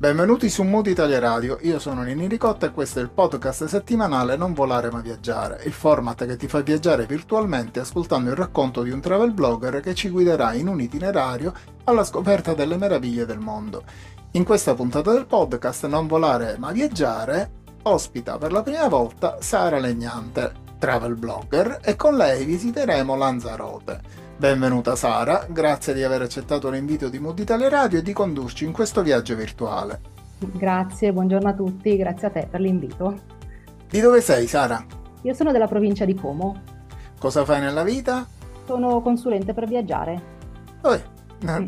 Benvenuti su Mood Italia Radio, io sono Nini Ricotta e questo è il podcast settimanale Non volare ma viaggiare, il format che ti fa viaggiare virtualmente ascoltando il racconto di un travel blogger che ci guiderà in un itinerario alla scoperta delle meraviglie del mondo. In questa puntata del podcast Non volare ma viaggiare ospita per la prima volta Sara Legnante, travel blogger, e con lei visiteremo Lanzarote. Benvenuta Sara, grazie di aver accettato l'invito di Mood Italia Radio e di condurci in questo viaggio virtuale. Grazie, buongiorno a tutti, grazie a te per l'invito. Di dove sei Sara? Io sono della provincia di Como. Cosa fai nella vita? Sono consulente per viaggiare. Oh,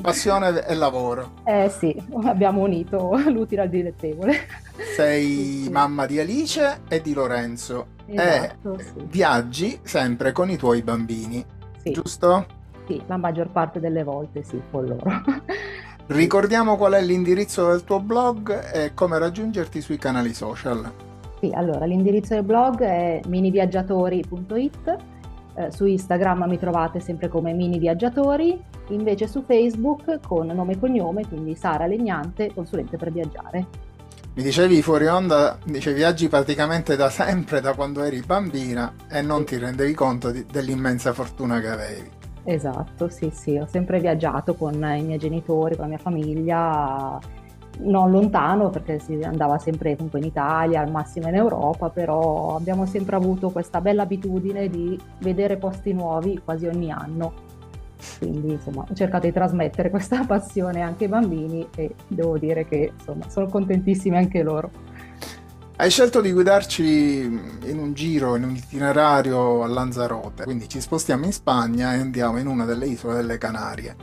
passione e lavoro. Eh sì, abbiamo unito l'utile al dilettevole. Sei sì. mamma di Alice e di Lorenzo esatto, e sì. viaggi sempre con i tuoi bambini, sì. giusto? Sì, la maggior parte delle volte sì, con loro. Ricordiamo qual è l'indirizzo del tuo blog e come raggiungerti sui canali social. Sì, allora l'indirizzo del blog è miniviaggiatori.it, eh, su Instagram mi trovate sempre come Mini Viaggiatori, invece su Facebook con nome e cognome, quindi Sara Legnante, consulente per viaggiare. Mi dicevi fuori onda, dice viaggi praticamente da sempre, da quando eri bambina e non ti rendevi conto di, dell'immensa fortuna che avevi. Esatto, sì, sì, ho sempre viaggiato con i miei genitori, con la mia famiglia, non lontano perché si andava sempre comunque in Italia, al massimo in Europa, però abbiamo sempre avuto questa bella abitudine di vedere posti nuovi quasi ogni anno. Quindi insomma ho cercato di trasmettere questa passione anche ai bambini e devo dire che insomma sono contentissimi anche loro. Hai scelto di guidarci in un giro, in un itinerario a Lanzarote, quindi ci spostiamo in Spagna e andiamo in una delle isole delle Canarie.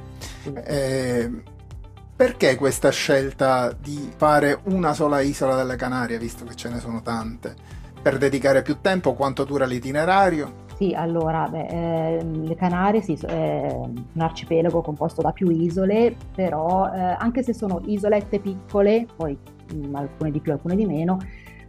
Eh, perché questa scelta di fare una sola isola delle Canarie, visto che ce ne sono tante? Per dedicare più tempo? Quanto dura l'itinerario? Sì, allora, beh, eh, le Canarie sì, è un arcipelago composto da più isole, però eh, anche se sono isolette piccole, poi mh, mm, alcune di più, alcune di meno,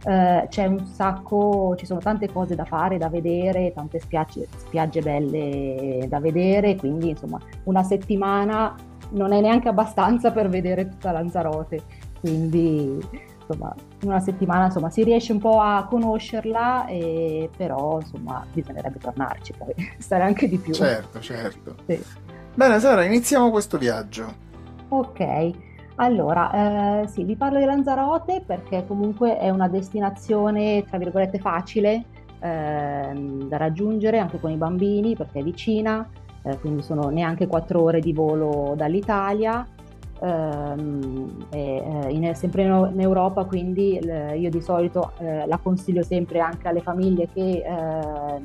eh, c'è un sacco, ci sono tante cose da fare, da vedere, tante spiagge, spiagge belle da vedere, quindi insomma una settimana non è neanche abbastanza per vedere tutta Lanzarote, quindi insomma una settimana insomma si riesce un po' a conoscerla, e, però insomma bisognerebbe tornarci poi, stare anche di più. Certo, certo. Sì. Bene Sara, iniziamo questo viaggio. Ok. Allora, eh, sì, vi parlo di Lanzarote perché comunque è una destinazione, tra virgolette, facile eh, da raggiungere anche con i bambini perché è vicina, eh, quindi sono neanche quattro ore di volo dall'Italia. Ehm, eh, in, sempre in, Europa, quindi io di solito eh, la consiglio sempre anche alle famiglie che eh,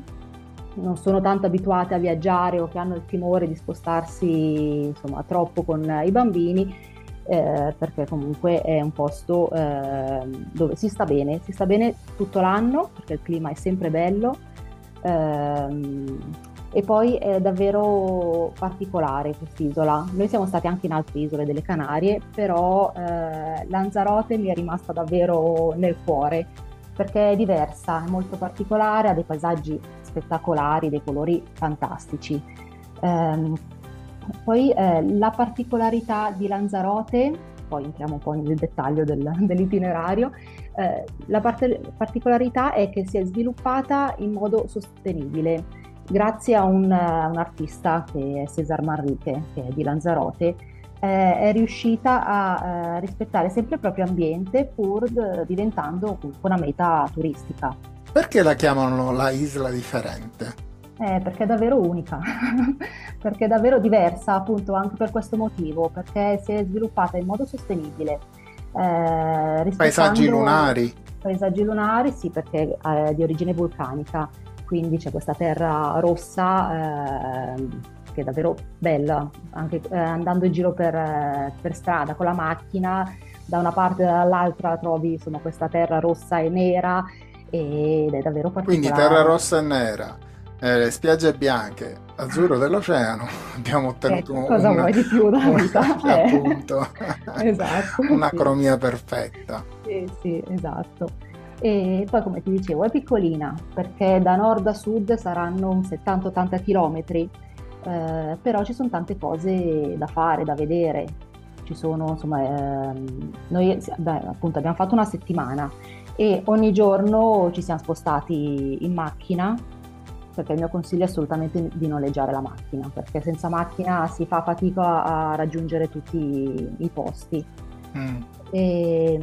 non sono tanto abituate a viaggiare o che hanno il timore di spostarsi insomma, troppo con i bambini eh, perché comunque è un posto eh, dove si sta bene, si sta bene tutto l'anno perché il clima è sempre bello ehm, e poi è davvero particolare quest'isola. Noi siamo stati anche in altre isole delle Canarie, però eh, Lanzarote mi è rimasta davvero nel cuore perché è diversa, è molto particolare, ha dei paesaggi spettacolari, dei colori fantastici. Um, poi eh, la particolarità di Lanzarote, poi entriamo un po' nel dettaglio del, dell'itinerario, eh, la parte, particolarità è che si è sviluppata in modo sostenibile grazie a un, un artista che è Cesar Manrique, che è di Lanzarote, eh, è riuscita a eh, rispettare sempre il proprio ambiente pur d- diventando una meta turistica. Perché la chiamano la isla differente? Eh, perché è davvero unica, perché è davvero diversa appunto anche per questo motivo, perché si è sviluppata in modo sostenibile. Eh, paesaggi lunari. Paesaggi lunari, sì, perché è di origine vulcanica, quindi c'è questa terra rossa eh, che è davvero bella, anche eh, andando in giro per, per, strada con la macchina, da una parte e dall'altra trovi insomma, questa terra rossa e nera ed è davvero particolare. Quindi terra rossa e nera Eh, le spiagge bianche, azzurro dell'oceano, abbiamo ottenuto eh, cosa una, vuoi di più dalla vita? Una, eh. appunto, esatto, un'acromia sì. perfetta. Sì, sì, esatto. E poi, come ti dicevo, è piccolina perché da nord a sud saranno un 70-80 km, eh, però ci sono tante cose da fare, da vedere. Ci sono, insomma, ehm, noi beh, appunto abbiamo fatto una settimana e ogni giorno ci siamo spostati in macchina perché il mio consiglio è assolutamente di noleggiare la macchina, perché senza macchina si fa fatica a raggiungere tutti i posti. Mm. E,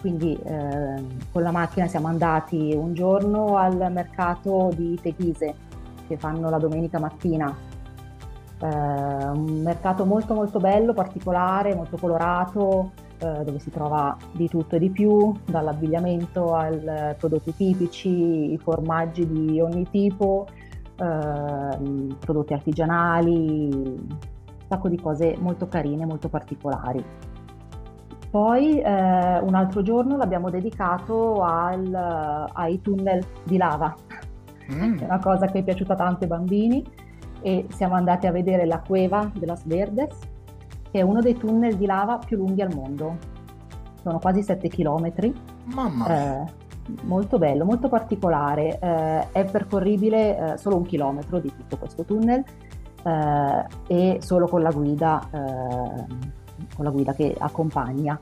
quindi eh, con la macchina siamo andati un giorno al mercato di Teghise che fanno la domenica mattina. Eh, un mercato molto molto bello, particolare, molto colorato, eh, dove si trova di tutto e di più, dall'abbigliamento ai prodotti tipici, i formaggi di ogni tipo, eh, prodotti artigianali, un sacco di cose molto carine, molto particolari. Poi eh, un altro giorno l'abbiamo dedicato al, ai tunnel di lava, mm. è una cosa che è piaciuta tanto ai bambini e siamo andati a vedere la cueva de las Verdes, che è uno dei tunnel di lava più lunghi al mondo. Sono quasi 7 km. Mamma mia. Eh, molto bello, molto particolare. Eh, è percorribile eh, solo un chilometro di tutto questo tunnel eh, e solo con la guida, eh, con la guida che accompagna.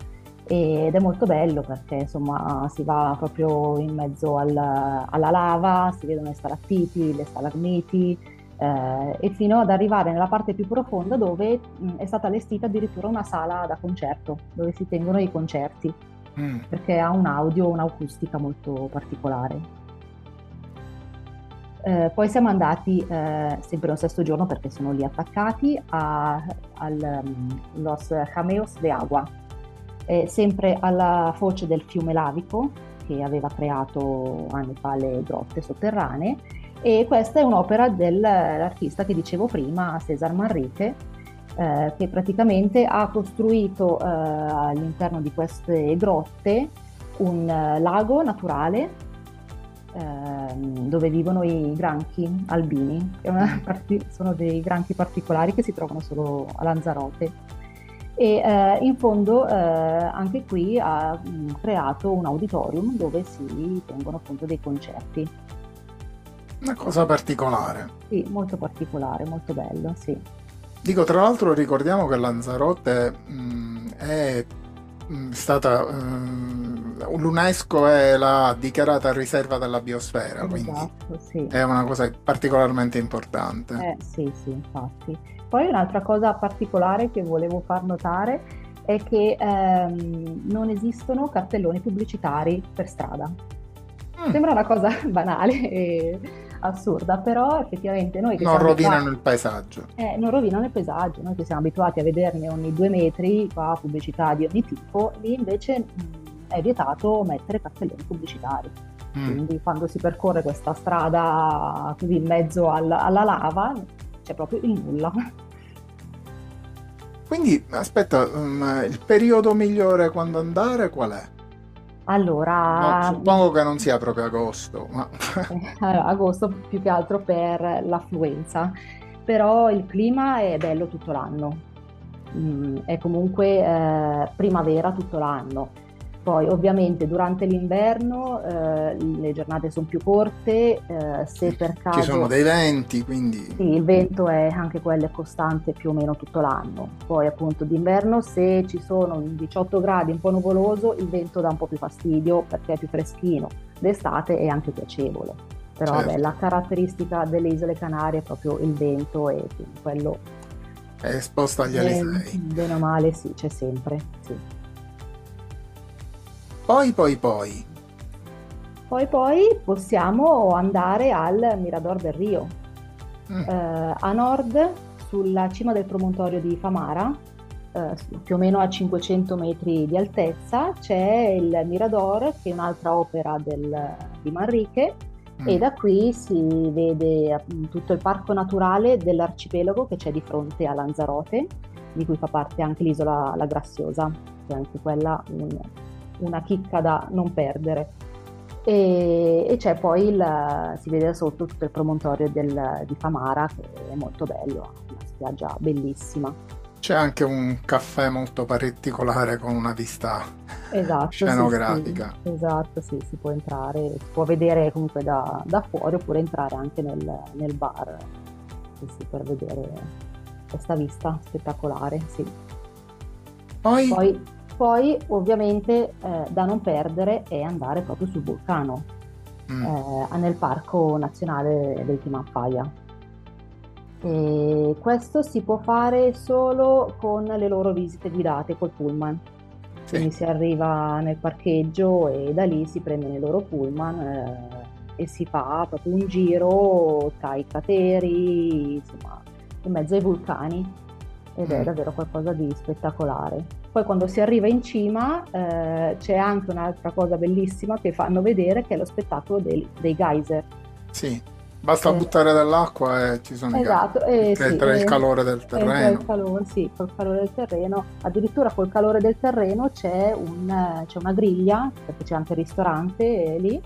Ed è molto bello perché insomma si va proprio in mezzo al, alla lava, si vedono le stalattiti, le stalagmiti, eh, e fino ad arrivare nella parte più profonda dove mh, è stata allestita addirittura una sala da concerto dove si tengono i concerti mm. perché ha un audio, un'acustica molto particolare. Eh, poi siamo andati eh, sempre lo stesso giorno perché sono lì attaccati a, al um, Los Jameos de Agua, sempre alla foce del fiume Lavico che aveva creato anni fa le grotte sotterranee e questa è un'opera dell'artista che dicevo prima, Cesar Manrique, eh, che praticamente ha costruito eh, all'interno di queste grotte un uh, lago naturale eh, dove vivono i granchi albini, che parti- sono dei granchi particolari che si trovano solo a Lanzarote. E eh, in fondo eh, anche qui ha mh, mm, creato un auditorium dove si tengono appunto dei concerti. Una cosa particolare. Sì, molto particolare, molto bello, sì. Dico, tra l'altro ricordiamo che Lanzarote mh, mm, è mm, stata... Mh, L'UNESCO è la dichiarata riserva della biosfera, esatto, quindi sì. è una cosa particolarmente importante. Eh, sì, sì, infatti. Poi un'altra cosa particolare che volevo far notare è che ehm, non esistono cartelloni pubblicitari per strada. Mm. Sembra una cosa banale e assurda, però effettivamente noi... Che non rovinano abituati, il paesaggio. Eh, non rovinano il paesaggio, noi che siamo abituati a vederne ogni due metri, qua pubblicità di ogni tipo, lì invece mh, è vietato mettere cartelloni pubblicitari. Mm. Quindi quando si percorre questa strada così in mezzo al, alla lava c'è proprio il nulla. Quindi aspetta, um, il periodo migliore quando andare qual è? Allora, no, suppongo che non sia proprio agosto, ma... allora, agosto più che altro per l'affluenza, però il clima è bello tutto l'anno, mm, è comunque eh, primavera tutto l'anno poi ovviamente durante l'inverno eh, le giornate sono più corte, eh, se per caso... Ci sono dei venti, quindi... Sì, il vento è anche quello è costante più o meno tutto l'anno. Poi appunto d'inverno se ci sono 18 gradi un po' nuvoloso il vento dà un po' più fastidio perché è più freschino. D'estate è anche piacevole. Però certo. vabbè, la caratteristica delle isole Canarie è proprio il vento e quello... È esposto agli alisei. Bene o male sì, c'è sempre, sì. Poi, poi, poi. Poi, poi possiamo andare al Mirador del Rio. Mm. Eh, a nord, sulla cima del promontorio di Famara, eh, più o meno a 500 metri di altezza, c'è il Mirador, che è un'altra opera del, di Manrique, mm. e da qui si vede tutto il parco naturale dell'arcipelago che c'è di fronte a Lanzarote, di cui fa parte anche l'isola La Graziosa, che è anche quella un, una chicca da non perdere. E, e c'è poi il, si vede da sotto tutto il promontorio del, di Famara che è molto bello, una spiaggia bellissima. C'è anche un caffè molto particolare con una vista esatto, scenografica. Sì, sì, esatto, sì, si può entrare, si può vedere comunque da, da fuori oppure entrare anche nel, nel bar per vedere questa vista spettacolare. Sì. Poi? Poi, poi ovviamente eh, da non perdere è andare proprio sul vulcano, mm. eh, nel parco nazionale del Timanfaya e questo si può fare solo con le loro visite guidate col pullman. Sì. Quindi si arriva nel parcheggio e da lì si prendono i loro pullman eh, e si fa proprio un giro tra i crateri, insomma, in mezzo ai vulcani ed è mm. davvero qualcosa di spettacolare. Poi quando si arriva in cima eh, c'è anche un'altra cosa bellissima che fanno vedere che è lo spettacolo dei, dei geyser. Sì Basta eh. buttare dell'acqua e ci sono esatto, i gatti. Eh, sì, tra il calore del terreno. Il calore, sì, col calore del terreno. Addirittura col calore del terreno c'è, un, c'è una griglia, perché c'è anche il ristorante lì,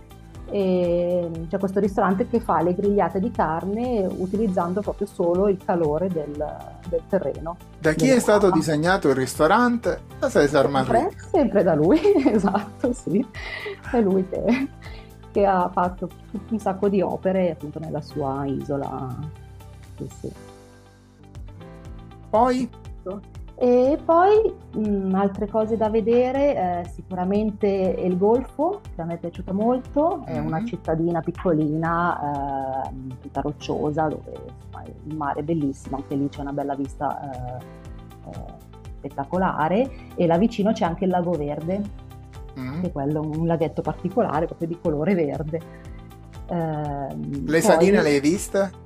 e c'è questo ristorante che fa le grigliate di carne utilizzando proprio solo il calore del, del terreno. Da chi è stato disegnato il ristorante? Da Cesar Manrique. Sempre, sempre da lui, esatto, sì. È lui che che ha fatto un sacco di opere appunto nella sua isola. Sì, sì. Poi? E poi mh, altre cose da vedere, eh, sicuramente il Golfo, che a me è piaciuto molto, è mm-hmm. una cittadina piccolina, eh, tutta rocciosa, dove insomma, il mare è bellissimo, anche lì c'è una bella vista eh, eh spettacolare e là vicino c'è anche il Lago Verde, mm. che è quello, un laghetto particolare proprio di colore verde. Eh, le poi, saline le hai viste?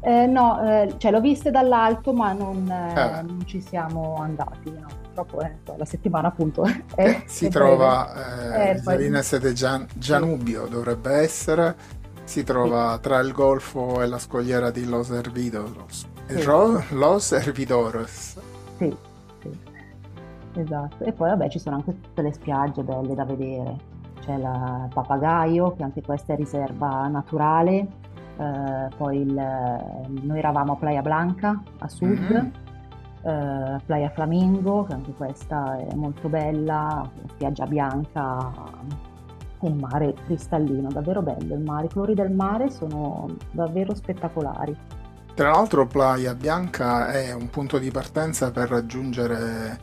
Eh, no, eh, cioè l'ho viste dall'alto ma non, eh, non ci siamo andati, no. purtroppo eh, la settimana appunto è, si è trova, eh, Salines de Gian, Gianubio sì. dovrebbe essere, si trova sì. tra il golfo e la scogliera di Los Hervidoros. Sì. Los Hervidoros. Sì, Esatto, e poi vabbè ci sono anche tutte le spiagge belle da vedere, c'è la Papagaio che anche questa è riserva naturale, eh, poi il, noi eravamo a Playa Blanca a sud, mm-hmm. eh, Playa Flamingo che anche questa è molto bella, spiaggia bianca e il mare cristallino, davvero bello il mare, i colori del mare sono davvero spettacolari. Tra l'altro Playa Bianca è un punto di partenza per raggiungere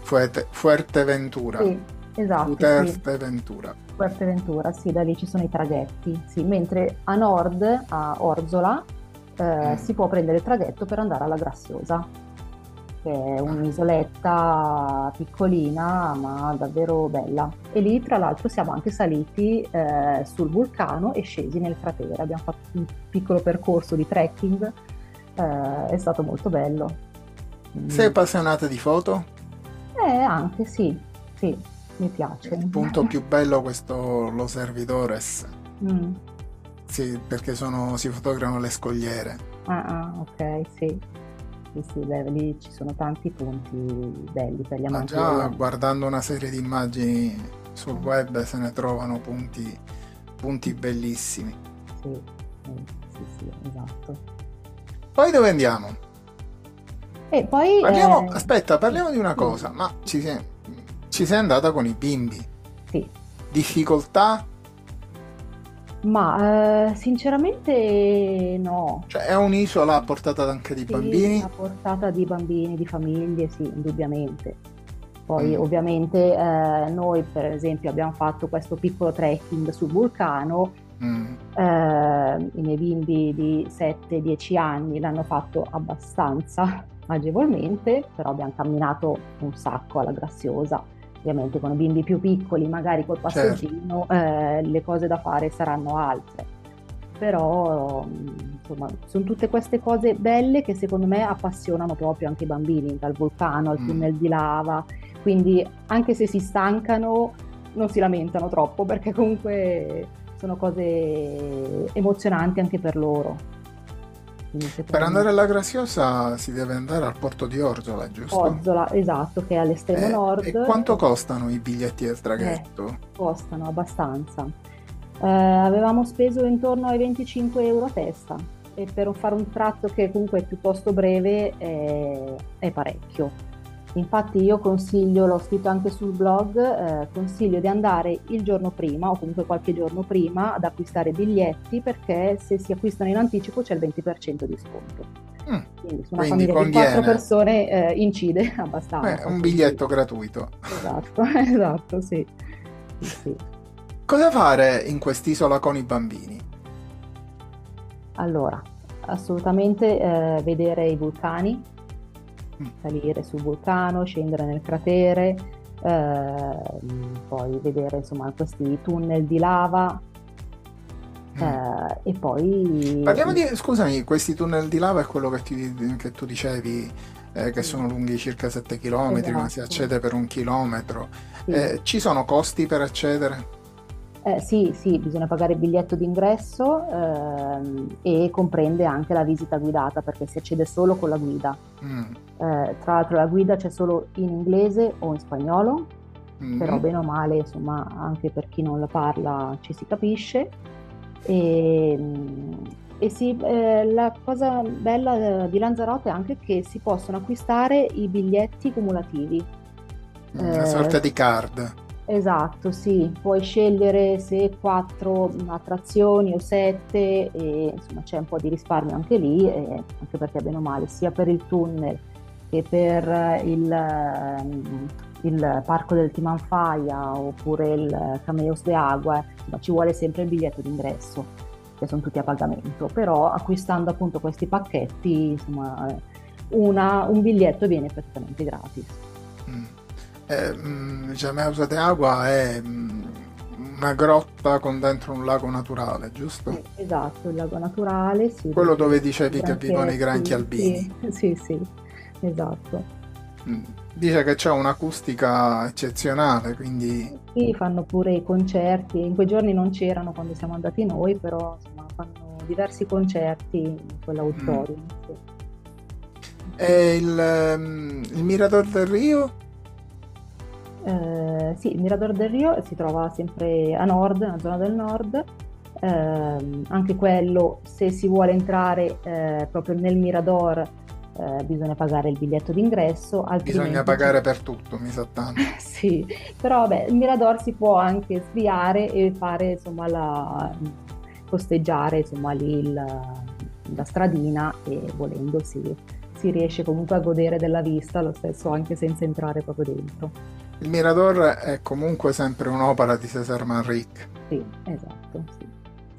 Fuerte, Fuerteventura. Sì, esatto. Fuerteventura. Sì. Fuerteventura, sì, da lì ci sono i traghetti. Sì, mentre a nord, a Orzola, eh, mm. si può prendere il traghetto per andare alla Graziosa, che è un'isoletta piccolina ma davvero bella. E lì, tra l'altro, siamo anche saliti eh, sul vulcano e scesi nel cratere. Abbiamo fatto un piccolo percorso di trekking, eh, è stato molto bello. Sei appassionata di foto? Eh, anche sì, sì, mi piace. Il punto più bello questo Los Servidores. Mm. Sì, perché sono, si fotografano le scogliere. Ah, ah ok, sì. Sì, sì, beh, lì ci sono tanti punti belli per gli amanti. Ma già guardando una serie di immagini sul web se ne trovano punti, punti bellissimi. Sì, sì, sì, esatto. Poi dove andiamo? E poi... Parliamo, eh... Aspetta, parliamo di una cosa, ma ci sei, ci sei andata con i bimbi? Sì. Difficoltà? Ma eh, sinceramente no. Cioè è un'isola a portata anche di sì, bambini? A portata di bambini, di famiglie, sì, indubbiamente. Poi mm. ovviamente eh, noi per esempio abbiamo fatto questo piccolo trekking sul vulcano, mm. eh, i miei bimbi di 7-10 anni l'hanno fatto abbastanza agevolmente, però abbiamo camminato un sacco alla Graziosa. Ovviamente con i bimbi più piccoli, magari col certo. passeggino, certo. eh, le cose da fare saranno altre. Però insomma, sono tutte queste cose belle che secondo me appassionano proprio anche i bambini, dal vulcano al mm. tunnel di lava. Quindi anche se si stancano, non si lamentano troppo perché comunque sono cose emozionanti anche per loro. Per andare alla Graziosa si deve andare al porto di Orzola, giusto? Orzola, esatto, che è all'estremo eh, nord. E quanto costano i biglietti del traghetto? Eh, costano abbastanza. Eh, avevamo speso intorno ai 25 euro a testa e per fare un tratto che comunque è piuttosto breve è, è parecchio. Infatti io consiglio, l'ho scritto anche sul blog, eh, consiglio di andare il giorno prima o comunque qualche giorno prima ad acquistare biglietti perché se si acquistano in anticipo c'è il 20% di sconto. Mm, quindi su una quindi famiglia conviene. di quattro persone eh, incide abbastanza. È un biglietto gratuito. Esatto, esatto, sì. sì, sì. Cosa fare in quest'isola con i bambini? Allora, assolutamente eh, vedere i vulcani. Salire sul vulcano, scendere nel cratere, eh, poi vedere insomma questi tunnel di lava. Mm. Eh, e poi parliamo di scusami questi tunnel di lava è quello che, ti, che tu dicevi eh, che sono lunghi circa 7 km esatto. ma si accede per un chilometro sì. Eh, ci sono costi per accedere? Eh, sì, sì, bisogna pagare il biglietto d'ingresso ehm, e comprende anche la visita guidata perché si accede solo con la guida. Mm. Eh, tra l'altro la guida c'è solo in inglese o in spagnolo, mm. però bene o male, insomma, anche per chi non la parla ci si capisce. E, e sì, eh, la cosa bella eh, di Lanzarote è anche che si possono acquistare i biglietti cumulativi. Una sorta di card. Esatto, sì, puoi scegliere se quattro attrazioni o sette e insomma c'è un po' di risparmio anche lì, anche perché bene o male sia per il tunnel che per il, ehm, il parco del Timanfaya oppure il Cameos de Agua, insomma, ci vuole sempre il biglietto d'ingresso, che sono tutti a pagamento, però acquistando appunto questi pacchetti, insomma, una, un biglietto viene praticamente gratis. Mm eh, Jameausa de Agua è mm, una grotta con dentro un lago naturale, giusto? Sì, esatto, il lago naturale, sì. Quello dove dicevi che vivono i granchi albini. Sì, sì, sì, esatto. Mm. Dice che c'è un'acustica eccezionale, quindi... Sì, fanno pure i concerti, in quei giorni non c'erano quando siamo andati noi, però insomma, fanno diversi concerti in quell'auditorium. Mm. Sì. E il, um, il Mirador del Rio? Eh, sì, il Mirador del Rio si trova sempre a nord, nella zona del nord. Eh, anche quello, se si vuole entrare eh, proprio nel Mirador, eh, bisogna pagare il biglietto d'ingresso. Bisogna pagare per tutto, mi sa tanto. sì, però vabbè, il Mirador si può anche sviare e fare, insomma, la, costeggiare, insomma, lì il, la stradina e volendo si, si riesce comunque a godere della vista, lo stesso anche senza entrare proprio dentro. Il Mirador è comunque sempre un'opera di Cesar Manrique. Sì, esatto. Sì.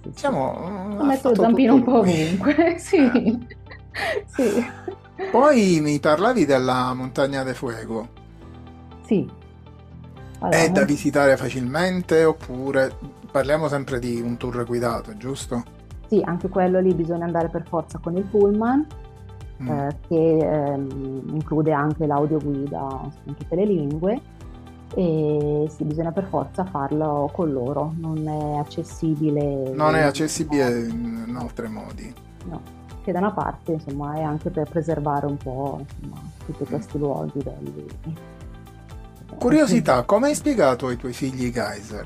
Sì, diciamo, sì. Ho messo il zampino un po' ovunque, sì. Sì. Poi mi parlavi della Montagna de Fuego. Sì. Allora, è da visitare facilmente oppure parliamo sempre di un tour guidato, giusto? Sì, anche quello lì bisogna andare per forza con il pullman. Mm. Eh, che ehm, include anche l'audioguida in tutte le lingue e sì, bisogna per forza farlo con loro, non è accessibile. Non è accessibile in altri modi. No, che da una parte insomma è anche per preservare un po' insomma, tutti questi luoghi belli. Curiosità, come hai spiegato ai tuoi figli i geyser?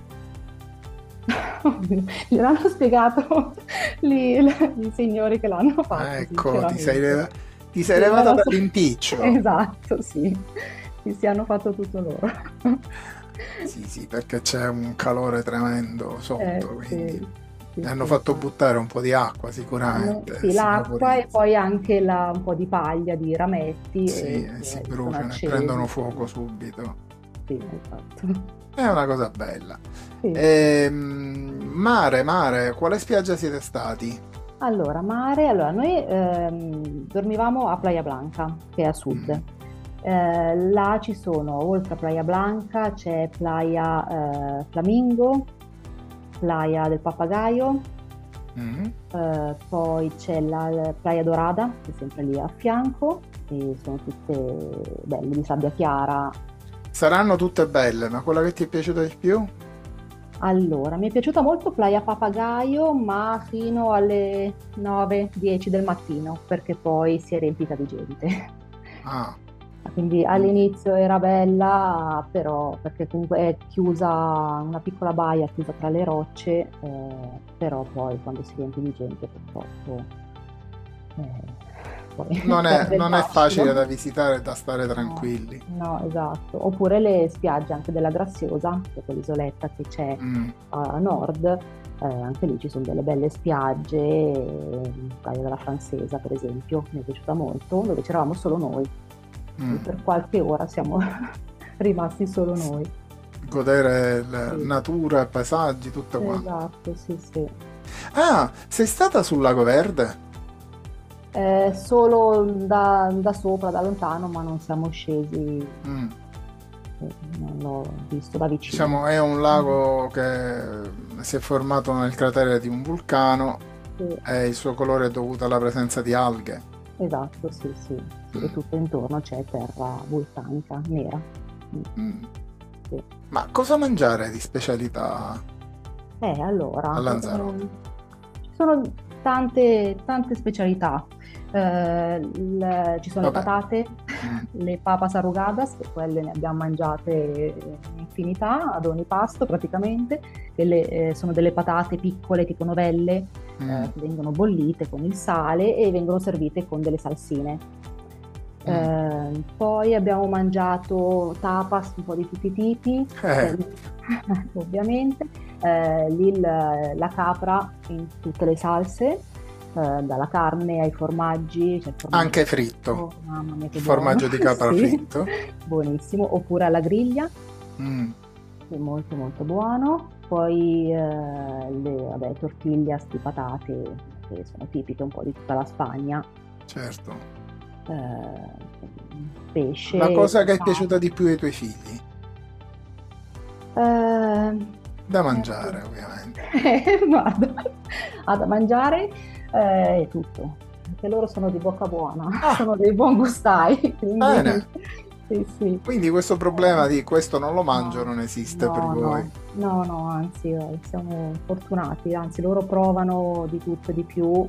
Gliel'hanno spiegato lì, i signori che l'hanno fatto. Ecco, ti sei, leva- ti sei levata dall'impiccio. Esatto, sì si siano fatto tutto loro. sì, sì, perché c'è un calore tremendo sotto, eh, quindi sì, sì, hanno fatto buttare un po' di acqua sicuramente. Sì, l'acqua e poi anche la, un po' di paglia, di rametti. Sì, e, e si bruciano e prendono fuoco subito. Sì, esatto. È una cosa bella. Sì. E, ehm, mare, mare, quale spiaggia siete stati? Allora, mare, allora noi ehm, dormivamo a Playa Blanca, che è a sud. Mm. Eh, là ci sono, oltre a Playa Blanca, c'è Playa eh, Flamingo, Playa del Papagaio, mm-hmm. eh, poi c'è la Playa Dorada, che è sempre lì a fianco, e sono tutte belle, di sabbia chiara. Saranno tutte belle, ma quella che ti è piaciuta di più? Allora, mi è piaciuta molto Playa Papagaio, ma fino alle 9-10 del mattino, perché poi si è riempita di gente. Ah, Quindi all'inizio era bella, però perché comunque è chiusa, una piccola baia chiusa tra le rocce, eh, però poi quando si riempie di gente purtroppo... Eh, non, è, non è, facile da visitare e da stare tranquilli. No, no, esatto. Oppure le spiagge anche della Graziosa, che quell'isoletta che c'è mm. a nord, eh, anche lì ci sono delle belle spiagge, Baia della Francesa per esempio, mi è piaciuta molto, dove c'eravamo solo noi mm. per qualche ora siamo rimasti solo noi. Godere la sì. natura, paesaggi, tutto quanto. Esatto, sì, sì. Ah, sei stata sul Lago Verde? Eh, solo da, da, sopra, da lontano, ma non siamo scesi. Mm. Non l'ho visto da vicino. Diciamo, è un lago che si è formato nel cratere di un vulcano sì. e il suo colore è dovuto alla presenza di alghe. Esatto, sì, sì. Mm. E tutto intorno c'è terra vulcanica nera. Mm. mm. Sì. Ma cosa mangiare di specialità? Eh, allora... A Lanzarote? Ci sono tante, tante specialità. Eh, il, ci sono Vabbè. le patate, mm. Le papas arrugadas, che quelle ne abbiamo mangiate in infinità, ad ogni pasto praticamente, che eh, sono delle patate piccole tipo novelle, mm. eh, che vengono bollite con il sale e vengono servite con delle salsine. Mm. Eh, poi abbiamo mangiato tapas un po' di tutti i tipi, eh. ovviamente, eh, lì la capra in tutte le salse, eh, dalla carne ai formaggi. Cioè formaggio Anche fritto. Oh, mamma mia, che formaggio buono. di capra sì. fritto. Buonissimo. Oppure alla griglia. Mm. molto molto buono. Poi eh, le vabbè, tortiglias di patate che sono tipiche un po' di tutta la Spagna. Certo. Eh, pesce. La cosa che è piaciuta di più ai tuoi figli? Eh, da mangiare, ovviamente. Guarda, ah, da mangiare eh, è tutto, perché loro sono di bocca buona, ah. sono dei buon gustai. Quindi... Sì, sì. Quindi questo problema di questo non lo mangio no, non esiste no, per voi? No, no, anzi, eh, siamo fortunati, anzi loro provano di tutto e di più,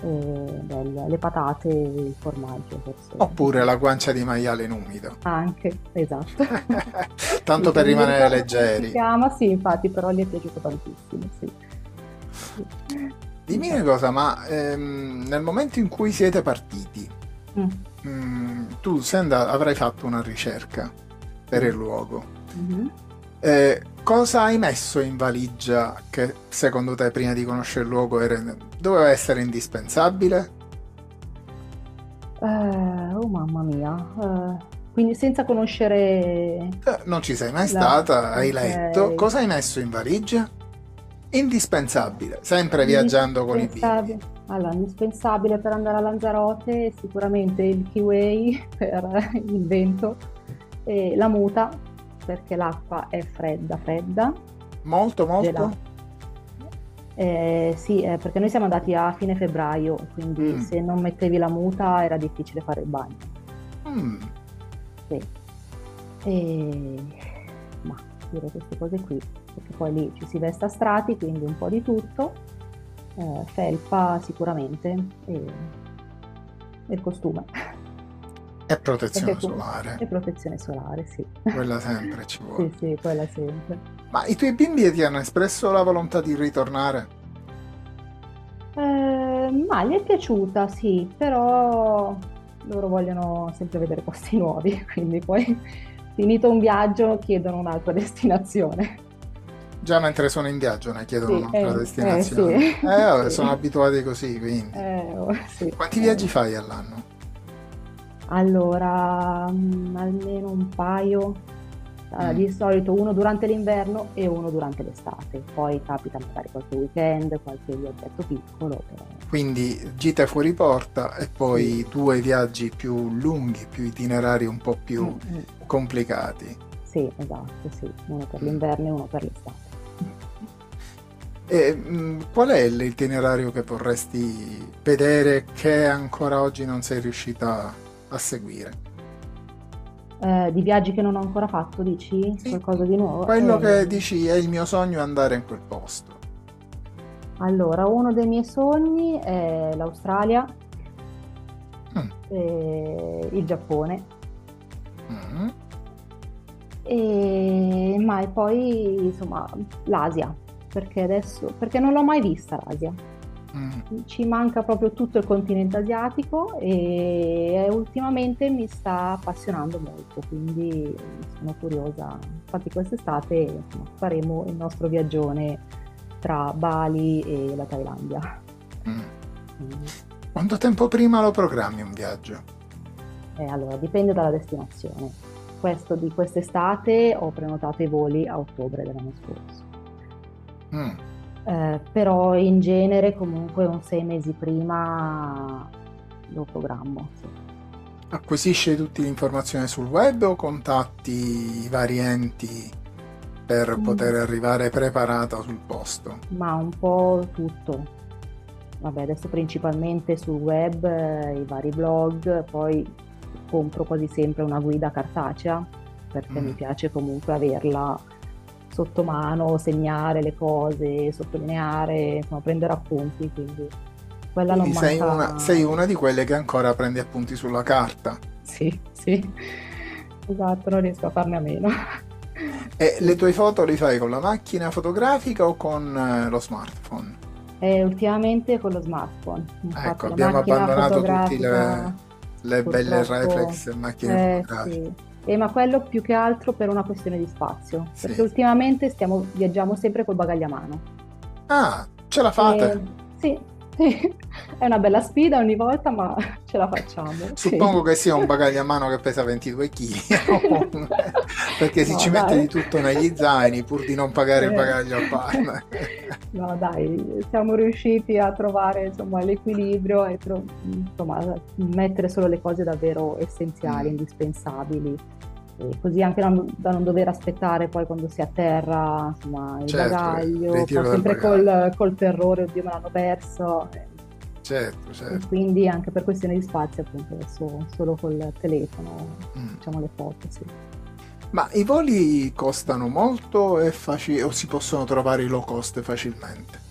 eh, le patate e il formaggio. Forse. Oppure la guancia di maiale in umido. Anche, esatto. Tanto per rimanere leggeri. Si chiama, sì, infatti, però gli è piaciuto tantissimo, sì. Dimmi una cosa, ma ehm, nel momento in cui siete partiti, mm. mh, mm, tu Senda avrai fatto una ricerca per il luogo. Mm-hmm. Eh, cosa hai messo in valigia che secondo te prima di conoscere il luogo era, doveva essere indispensabile? Uh, oh mamma mia, uh, quindi senza conoscere... Eh, non ci sei mai la... stata, hai okay. letto. Cosa hai messo in valigia? Indispensabile, sempre viaggiando con i bimbi. Allora, indispensabile per andare a Lanzarote sicuramente il kiwi per il vento, e la muta perché l'acqua è fredda, fredda. Molto, molto? Eh, sì, eh, perché noi siamo andati a fine febbraio, quindi mm. se non mettevi la muta era difficile fare il bagno. Mm. Sì. E... Ma dire queste cose qui perché poi lì ci si veste a strati, quindi un po' di tutto, eh, felpa sicuramente e, e il costume. E protezione perché, solare. E protezione solare, sì. Quella sempre ci vuole. sì, sì, quella sempre. Ma i tuoi bimbi ti hanno espresso la volontà di ritornare? Eh, ma gli è piaciuta, sì, però loro vogliono sempre vedere posti nuovi, quindi poi finito un viaggio chiedono un'altra destinazione. Già mentre sono in viaggio ne chiedono sì, un'altra eh, destinazione. Eh, sì. eh vabbè, sono abituati così, quindi. Eh, oh, sì. Quanti viaggi fai all'anno? Allora, mm, almeno un paio. Uh, mm. Di solito uno durante l'inverno e uno durante l'estate. Poi capita magari qualche weekend, qualche viaggetto piccolo. Però... Quindi gite fuori porta e poi due viaggi più lunghi, più itinerari un po' più mm-hmm. complicati. Sì, esatto, sì. Uno per l'inverno e uno per l'estate. E, mh, mm, qual è l'itinerario che vorresti vedere che ancora oggi non sei riuscita a seguire? Eh, di viaggi che non ho ancora fatto, dici? Sì. Qualcosa di nuovo? Quello eh, che dici è il mio sogno andare in quel posto. Allora, uno dei miei sogni è l'Australia, mm. il Giappone e, ma e poi insomma l'Asia, perché adesso, perché non l'ho mai vista l'Asia. Mm. Ci manca proprio tutto il continente asiatico e ultimamente mi sta appassionando molto, quindi sono curiosa. Infatti quest'estate insomma, faremo il nostro viaggione tra Bali e la Thailandia. Mm. Quanto tempo prima lo programmi un viaggio? Eh, allora, dipende dalla destinazione questo di quest'estate ho prenotato i voli a ottobre dell'anno scorso. Mm. Eh, però in genere comunque un sei mesi prima lo programmo. Sì. Acquisisce tutte le informazioni sul web o contatti i vari enti per mm. poter arrivare preparata sul posto? Ma un po' tutto. Vabbè, adesso principalmente sul web, eh, i vari blog, poi compro quasi sempre una guida cartacea perché mm. mi piace comunque averla sotto mano, segnare le cose, sottolineare, insomma, prendere appunti, quindi quella quindi non sei, una, sei una di quelle che ancora prende appunti sulla carta. Sì, sì, esatto, non riesco a farne a meno. E le tue foto le fai con la macchina fotografica o con eh, lo smartphone? Eh, ultimamente con lo smartphone. Infatti, ecco, abbiamo abbandonato tutti le le belle reflex e macchine eh, sì. Eh, ma quello più che altro per una questione di spazio, sì. perché ultimamente stiamo, viaggiamo sempre col bagaglio a mano. Ah, ce la fate? Eh, sì, è una bella sfida ogni volta, ma ce la facciamo. Suppongo sì. che sia un bagaglio a mano che pesa 22 kg, perché si no, ci dai. mette di tutto negli zaini pur di non pagare il eh. bagaglio a parte. no, dai, siamo riusciti a trovare insomma, l'equilibrio e tro- insomma, mettere solo le cose davvero essenziali, mm. indispensabili. Così anche da non dover aspettare poi quando si atterra insomma, il certo, bagaglio, sempre col, col, terrore, oddio me l'hanno perso. Certo, certo. E quindi anche per questione di spazio appunto adesso solo col telefono mm. facciamo le foto, sì. Ma i voli costano molto faci- o si possono trovare i low cost facilmente?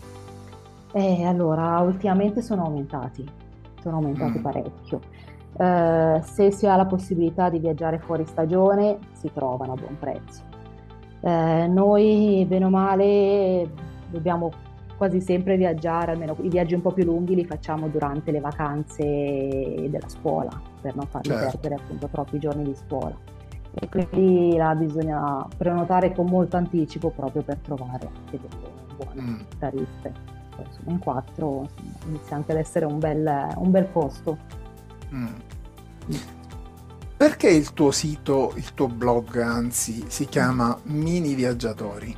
Eh, allora, ultimamente sono aumentati, sono aumentati mm. parecchio. Eh, se si ha la possibilità di viaggiare fuori stagione si trovano a buon prezzo. Eh, noi, bene o male, dobbiamo quasi sempre viaggiare, almeno i viaggi un po' più lunghi li facciamo durante le vacanze della scuola, per non farli certo. perdere appunto troppi giorni di scuola. E quindi là bisogna prenotare con molto anticipo proprio per trovare delle buone mm. tariffe. In quattro inizia anche ad essere un bel, un bel costo. Mm. Perché il tuo sito, il tuo blog anzi, si chiama Mini Viaggiatori?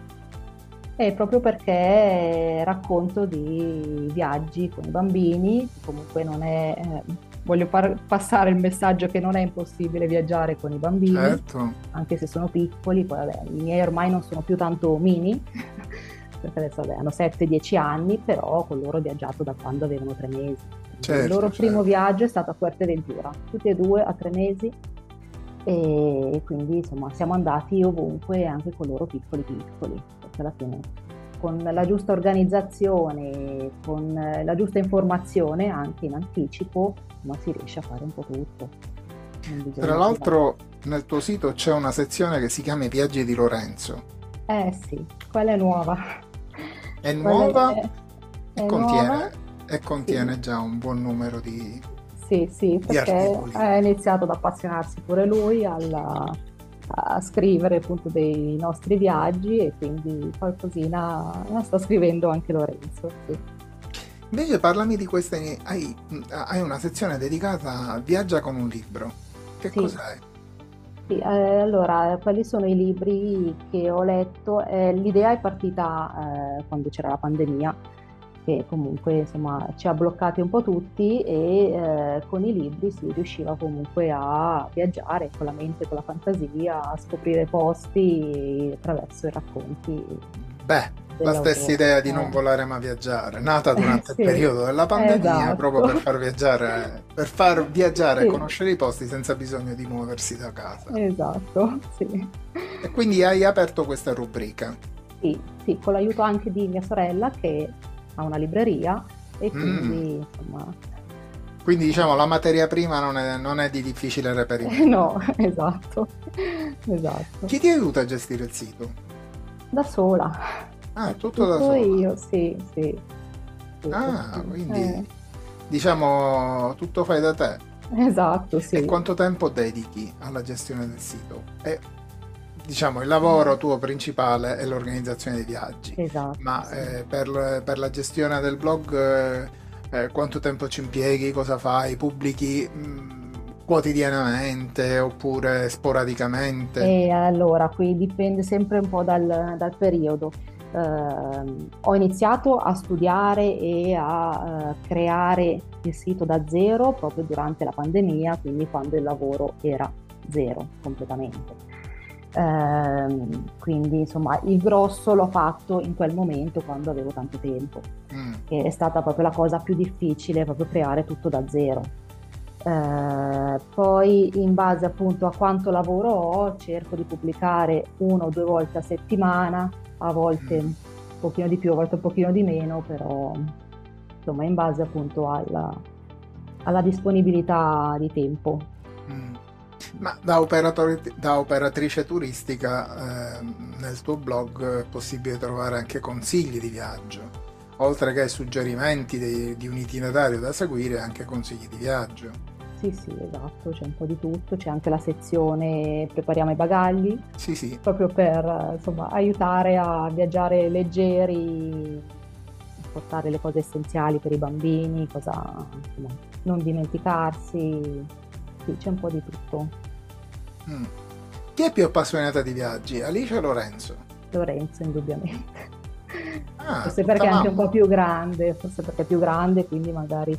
È proprio perché racconto di viaggi con i bambini, comunque non è... Eh, voglio far passare il messaggio che non è impossibile viaggiare con i bambini, certo. anche se sono piccoli, poi vabbè, i miei ormai non sono più tanto mini, perché adesso vabbè, hanno 7-10 anni, però con loro ho viaggiato da quando avevano 3 mesi. Certo, il loro certo. primo viaggio è stato a Fuerteventura, tutti e due a tre mesi e quindi insomma siamo andati ovunque anche con loro piccoli piccoli, perché alla fine con la giusta organizzazione, con la giusta informazione anche in anticipo, ma si riesce a fare un po' tutto. Tra l'altro nel tuo sito c'è una sezione che si chiama I viaggi di Lorenzo. Eh sì, quella è nuova. È nuova è, e è contiene nuova e contiene sì. già un buon numero di Sì, sì, perché ha iniziato ad appassionarsi pure lui alla, a scrivere appunto dei nostri viaggi e quindi qualcosina la sta scrivendo anche Lorenzo. Sì. Invece parlami di queste, hai, hai, una sezione dedicata a Viaggia con un libro. Che sì. cos'è? Sì, eh, allora, quelli sono i libri che ho letto. Eh, l'idea è partita eh, quando c'era la pandemia che comunque insomma, ci ha bloccati un po' tutti e eh, con i libri si riusciva comunque a viaggiare con la mente, con la fantasia, a scoprire posti attraverso i racconti. Beh, la stessa idea di non eh. volare ma viaggiare, nata durante sì, il periodo della pandemia, esatto. proprio per far viaggiare, per far viaggiare sì. e conoscere i posti senza bisogno di muoversi da casa. Esatto, sì. E quindi hai aperto questa rubrica. Sì, sì, con l'aiuto anche di mia sorella che a una libreria e mm. quindi mm. insomma Quindi diciamo la materia prima non è, non è di difficile reperimento. no, esatto, esatto. Chi ti aiuta a gestire il sito? Da sola. Ah, tutto, tutto da sola? io, sì, sì. Tutto. Ah, quindi eh. diciamo tutto fai da te. Esatto, sì. E quanto tempo dedichi alla gestione del sito? E diciamo il lavoro tuo principale è l'organizzazione dei viaggi. Esatto. Ma sì. eh, per, per, la gestione del blog eh, eh, quanto tempo ci impieghi, cosa fai, pubblichi mh, mm, quotidianamente oppure sporadicamente? E allora, qui dipende sempre un po' dal, dal periodo. Uh, ho iniziato a studiare e a uh, creare il sito da zero proprio durante la pandemia, quindi quando il lavoro era zero completamente. Uh, quindi insomma il grosso l'ho fatto in quel momento quando avevo tanto tempo, mm. che è stata proprio la cosa più difficile, proprio creare tutto da zero. Uh, poi in base appunto a quanto lavoro ho cerco di pubblicare uno o due volte a settimana a volte mm. un pochino di più, a volte un pochino di meno, però insomma in base appunto alla, alla disponibilità di tempo. Ma da, da, operatrice turistica eh, nel tuo blog è possibile trovare anche consigli di viaggio, oltre che suggerimenti di, di un itinerario da seguire, anche consigli di viaggio. Sì, sì, esatto, c'è un po' di tutto, c'è anche la sezione prepariamo i bagagli, sì, sì. proprio per insomma, aiutare a viaggiare leggeri, portare le cose essenziali per i bambini, cosa, insomma, non dimenticarsi, sì, c'è un po' di tutto. Mm. Chi è più appassionata di viaggi, Alice o Lorenzo? Lorenzo, indubbiamente. Ah, forse perché è anche un po' più grande, forse perché è più grande, quindi magari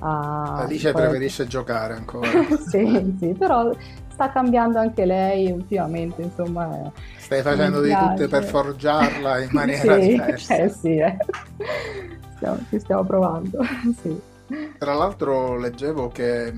a... Alice poi... preferisce giocare ancora. sì, sì, però sta cambiando anche lei ultimamente, insomma. Stai facendo di tutte per forgiarla in maniera sì, diversa. Eh sì, eh. Stiamo, ci stiamo provando, sì. Tra l'altro leggevo che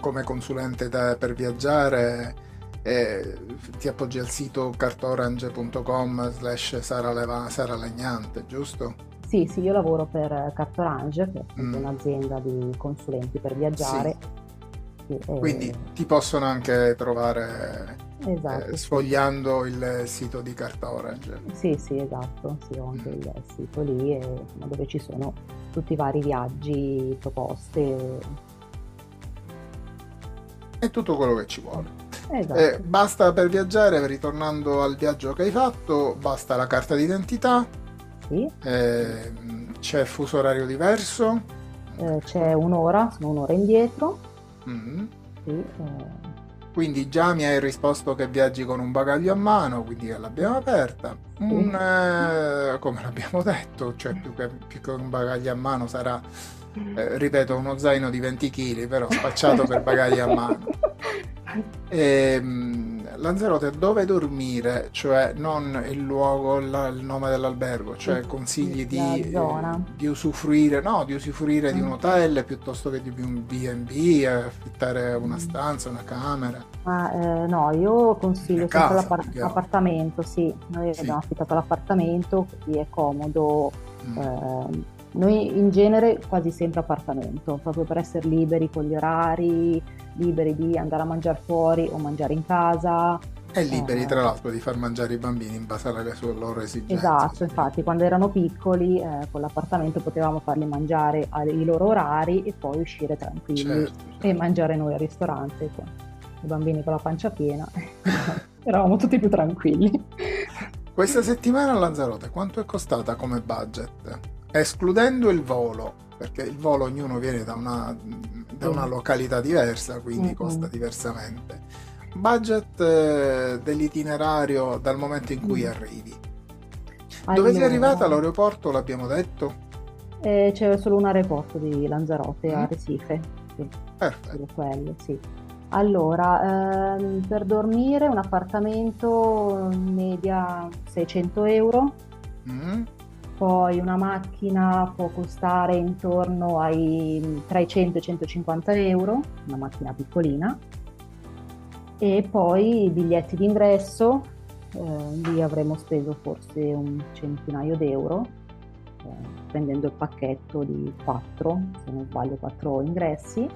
come consulente da, per viaggiare eh, ti appoggi al sito cartorange.com slash Sara Legnante, giusto? Sì, sì, io lavoro per Cartorange, che è mm. un'azienda di consulenti per viaggiare. Sì. Sì, Quindi ti possono anche trovare esatto, eh, sfogliando sì. il sito di Cartorange. Sì, sì, esatto, sì, ho anche mm. il sito lì e, dove ci sono tutti i vari viaggi, proposte. È tutto quello che ci vuole. Esatto. Eh, basta per viaggiare, ritornando al viaggio che hai fatto, basta la carta d'identità, sì. Eh, c'è fuso orario diverso? Eh, c'è un'ora, sono un'ora indietro. Mm. Sì, eh. Quindi già mi hai risposto che viaggi con un bagaglio a mano, quindi l'abbiamo aperta. Un, eh, come l'abbiamo detto, cioè più che, più che, un bagaglio a mano sarà, eh, ripeto, uno zaino di 20 kg, però spacciato per bagagli a mano. E, ehm, Lanzarote dove dormire, cioè non il luogo, la, il nome dell'albergo, cioè consigli di, eh, di, usufruire, no, di usufruire mm. di un mm. hotel piuttosto che di un B&B, affittare una mm. stanza, una camera. Ah, eh, no, io consiglio casa, sempre l'appartamento, sì, noi sì. abbiamo affittato l'appartamento, così è comodo. Mm. Eh, noi in genere quasi sempre appartamento, proprio per essere liberi con gli orari, liberi di andare a mangiare fuori o mangiare in casa. E liberi eh, tra l'altro di far mangiare i bambini in base alle loro esigenze. Esatto, infatti quando erano piccoli eh, con l'appartamento potevamo farli mangiare ai loro orari e poi uscire tranquilli certo, certo. e mangiare noi al ristorante con i bambini con la pancia piena. Eravamo tutti più tranquilli. Questa settimana a Lanzarote quanto è costata come budget? Escludendo il volo, perché il volo ognuno viene da una, da una località diversa, quindi mm-hmm. costa diversamente. Budget eh, dell'itinerario dal momento in cui mm. arrivi. Allora, Dove sei arrivata all'aeroporto, l'abbiamo detto? Eh, c'è solo un aeroporto di Lanzarote mm. a Recife. Sì, Perfetto. Quello, sì. Allora, ehm, per dormire un appartamento media 600 euro. Mm poi una macchina può costare intorno ai tra i 100 e i 150 euro, una macchina piccolina, e poi i biglietti d'ingresso, eh, lì avremo speso forse un centinaio d'euro, eh, prendendo il pacchetto di 4, se non sbaglio 4 ingressi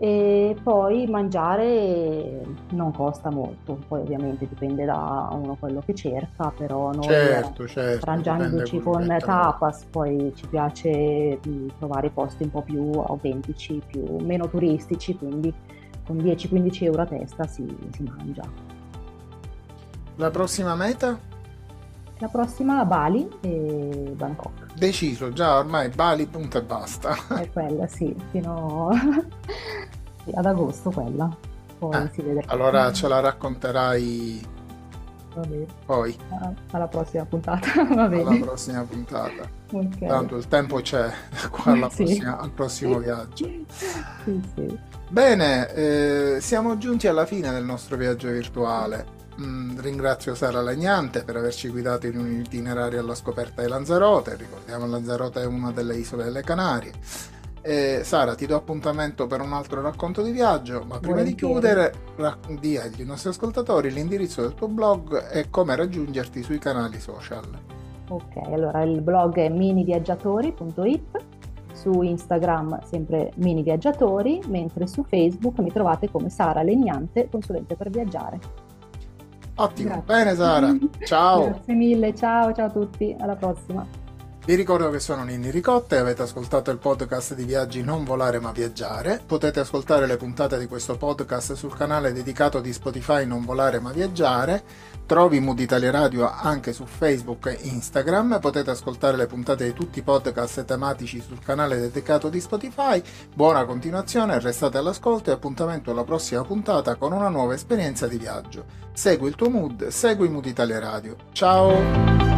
e poi mangiare non costa molto, poi ovviamente dipende da uno quello che cerca, però noi certo, certo, frangiandoci con tapas poi ci piace trovare i posti un po' più autentici, più, meno turistici, quindi con 10-15 euro a testa si, si mangia. La prossima meta? La prossima Bali e Bangkok. Deciso, già ormai Bali punto e basta. È quella, sì, fino ad agosto quella. Poi eh, si vedrà. Allora ce la racconterai poi. Alla prossima puntata, va bene. Alla prossima puntata. Okay. Tanto il tempo c'è qua sì. prossima, al prossimo viaggio. sì, sì. Bene, eh, siamo giunti alla fine del nostro viaggio virtuale. Mm, ringrazio Sara Legnante per averci guidato in un itinerario alla scoperta di Lanzarote. Ricordiamo Lanzarote è una delle isole delle Canarie. Eh, Sara, ti do appuntamento per un altro racconto di viaggio, ma prima Buongiorno. di chiudere, di agli nostri ascoltatori l'indirizzo del tuo blog e come raggiungerti sui canali social. Ok, allora il blog è miniviaggiatori.it, su Instagram sempre miniviaggiatori, mentre su Facebook mi trovate come Sara Legnante, consulente per viaggiare. Ottimo, Grazie. bene Sara, ciao. Grazie mille, ciao, ciao a tutti, alla prossima. Vi ricordo che sono Ninni Ricotta e avete ascoltato il podcast di Viaggi Non Volare Ma Viaggiare. Potete ascoltare le puntate di questo podcast sul canale dedicato di Spotify Non Volare Ma Viaggiare. Trovi Mood Italia Radio anche su Facebook e Instagram. Potete ascoltare le puntate di tutti i podcast tematici sul canale dedicato di Spotify. Buona continuazione, restate all'ascolto e appuntamento alla prossima puntata con una nuova esperienza di viaggio. Segui il tuo mood, segui Mood Italia Radio. Ciao!